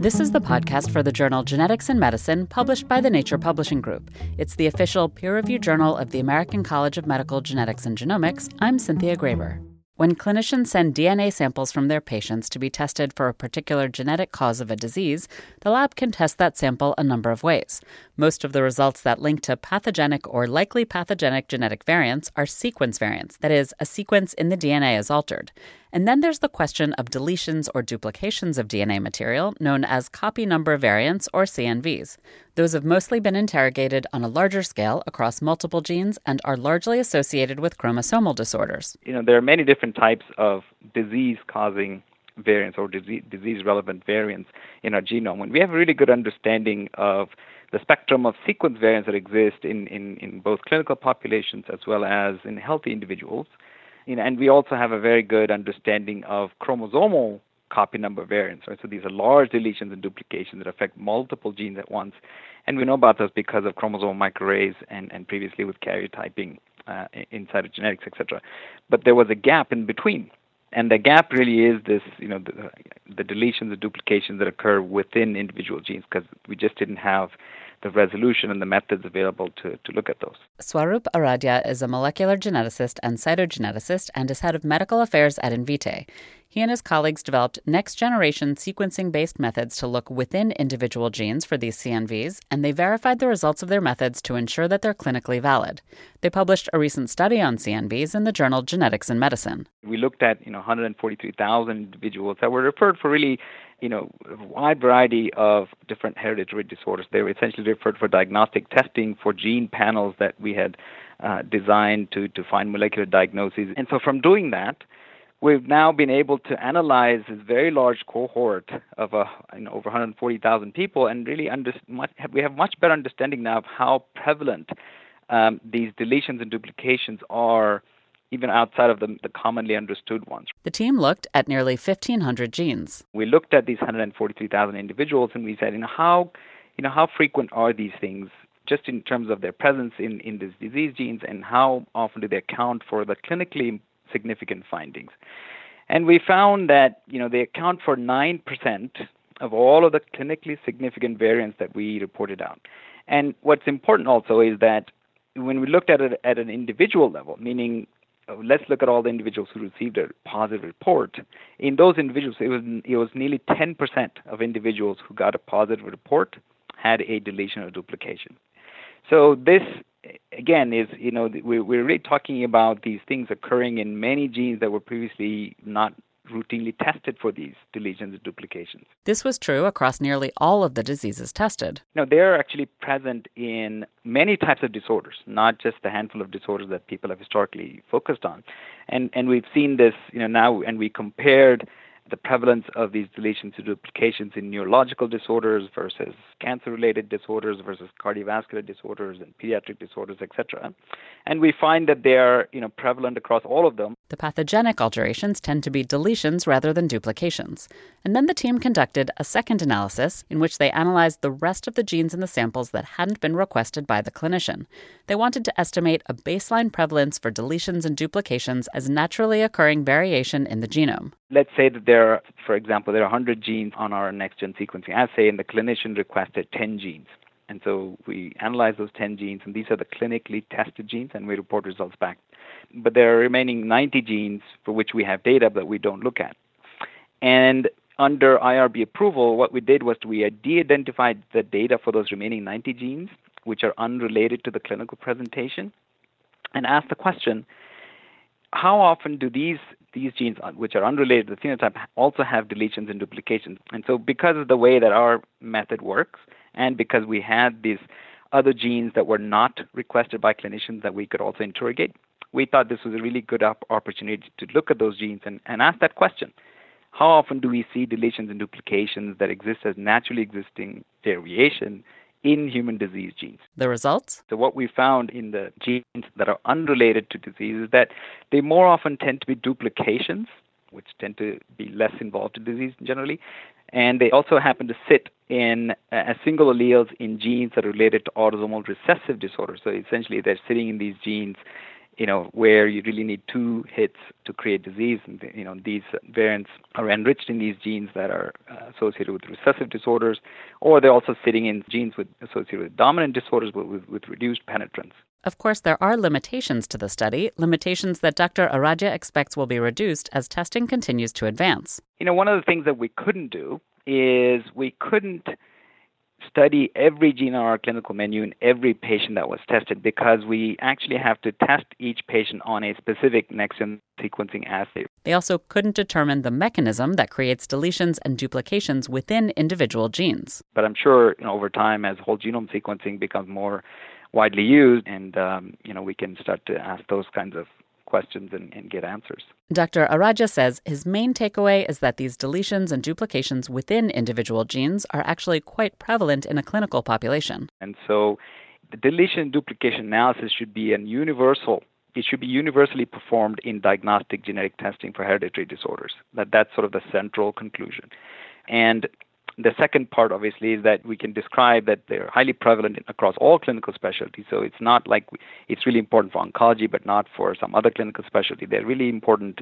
This is the podcast for the journal Genetics and Medicine, published by the Nature Publishing Group. It's the official peer reviewed journal of the American College of Medical Genetics and Genomics. I'm Cynthia Graber. When clinicians send DNA samples from their patients to be tested for a particular genetic cause of a disease, the lab can test that sample a number of ways. Most of the results that link to pathogenic or likely pathogenic genetic variants are sequence variants, that is, a sequence in the DNA is altered. And then there's the question of deletions or duplications of DNA material, known as copy number variants or CNVs. Those have mostly been interrogated on a larger scale across multiple genes and are largely associated with chromosomal disorders. You know, there are many different types of disease causing variants or disease relevant variants in our genome. And we have a really good understanding of the spectrum of sequence variants that exist in, in, in both clinical populations as well as in healthy individuals. You know, and we also have a very good understanding of chromosomal copy number variants. Right? So these are large deletions and duplications that affect multiple genes at once. And we know about those because of chromosomal microarrays and, and previously with karyotyping uh, in cytogenetics, etc. But there was a gap in between. And the gap really is this, you know, the, the deletions, the duplications that occur within individual genes because we just didn't have the resolution and the methods available to, to look at those. Swaroop Aradhya is a molecular geneticist and cytogeneticist and is head of medical affairs at Invitae. He and his colleagues developed next generation sequencing based methods to look within individual genes for these CNVs, and they verified the results of their methods to ensure that they're clinically valid. They published a recent study on CNVs in the journal Genetics and Medicine. We looked at you know 143,000 individuals that were referred for really you know, a wide variety of different hereditary disorders. They were essentially referred for diagnostic testing for gene panels that we had uh, designed to, to find molecular diagnoses. And so from doing that, we've now been able to analyze this very large cohort of uh, you know, over 140,000 people and really under, much, we have much better understanding now of how prevalent um, these deletions and duplications are even outside of the, the, commonly understood ones. The team looked at nearly 1,500 genes. We looked at these 143,000 individuals and we said, you know, how, you know, how frequent are these things just in terms of their presence in, in these disease genes and how often do they account for the clinically significant findings. And we found that, you know, they account for 9% of all of the clinically significant variants that we reported out. And what's important also is that when we looked at it at an individual level, meaning uh, let's look at all the individuals who received a positive report. In those individuals, it was it was nearly 10% of individuals who got a positive report had a deletion or duplication. So this again is you know we're, we're really talking about these things occurring in many genes that were previously not routinely tested for these deletions and duplications. This was true across nearly all of the diseases tested. No, they're actually present in many types of disorders, not just the handful of disorders that people have historically focused on. And and we've seen this, you know, now and we compared the prevalence of these deletions and duplications in neurological disorders versus cancer-related disorders versus cardiovascular disorders and pediatric disorders, etc. And we find that they are, you know, prevalent across all of them. The pathogenic alterations tend to be deletions rather than duplications. And then the team conducted a second analysis in which they analyzed the rest of the genes in the samples that hadn't been requested by the clinician. They wanted to estimate a baseline prevalence for deletions and duplications as naturally occurring variation in the genome. Let's say that there are, for example, there are 100 genes on our next gen sequencing assay, and the clinician requested 10 genes. And so we analyze those 10 genes, and these are the clinically tested genes, and we report results back. But there are remaining 90 genes for which we have data that we don't look at. And under IRB approval, what we did was we de-identified the data for those remaining 90 genes, which are unrelated to the clinical presentation, and asked the question, how often do these these genes, uh, which are unrelated to the phenotype, also have deletions and duplications. And so, because of the way that our method works, and because we had these other genes that were not requested by clinicians that we could also interrogate, we thought this was a really good op- opportunity to look at those genes and, and ask that question. How often do we see deletions and duplications that exist as naturally existing variation in human disease genes. The results? So, what we found in the genes that are unrelated to disease is that they more often tend to be duplications, which tend to be less involved in disease generally, and they also happen to sit in uh, a single alleles in genes that are related to autosomal recessive disorders. So, essentially, they're sitting in these genes you know, where you really need two hits to create disease. And, you know, these variants are enriched in these genes that are uh, associated with recessive disorders, or they're also sitting in genes with, associated with dominant disorders but with, with reduced penetrance. Of course, there are limitations to the study, limitations that Dr. Aradhya expects will be reduced as testing continues to advance. You know, one of the things that we couldn't do is we couldn't study every gene on our clinical menu in every patient that was tested because we actually have to test each patient on a specific next-gen sequencing assay. They also couldn't determine the mechanism that creates deletions and duplications within individual genes. But I'm sure you know, over time, as whole genome sequencing becomes more widely used, and um, you know, we can start to ask those kinds of questions and, and get answers. Dr. Aradhya says his main takeaway is that these deletions and duplications within individual genes are actually quite prevalent in a clinical population. And so the deletion duplication analysis should be an universal it should be universally performed in diagnostic genetic testing for hereditary disorders. That that's sort of the central conclusion. And the second part, obviously, is that we can describe that they're highly prevalent across all clinical specialties. So it's not like it's really important for oncology, but not for some other clinical specialty. They're really important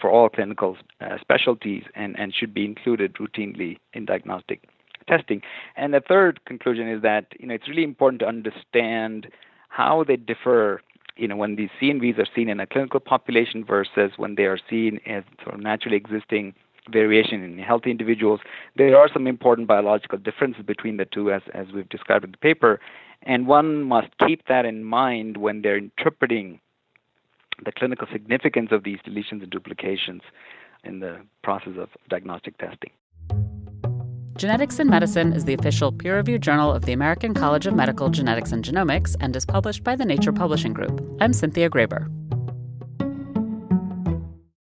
for all clinical uh, specialties and, and should be included routinely in diagnostic testing. And the third conclusion is that you know it's really important to understand how they differ you know, when these CNVs are seen in a clinical population versus when they are seen as sort of naturally existing variation in healthy individuals. There are some important biological differences between the two, as, as we've described in the paper, and one must keep that in mind when they're interpreting the clinical significance of these deletions and duplications in the process of diagnostic testing. Genetics in Medicine is the official peer reviewed journal of the American College of Medical Genetics and Genomics and is published by the Nature Publishing Group. I'm Cynthia Graber.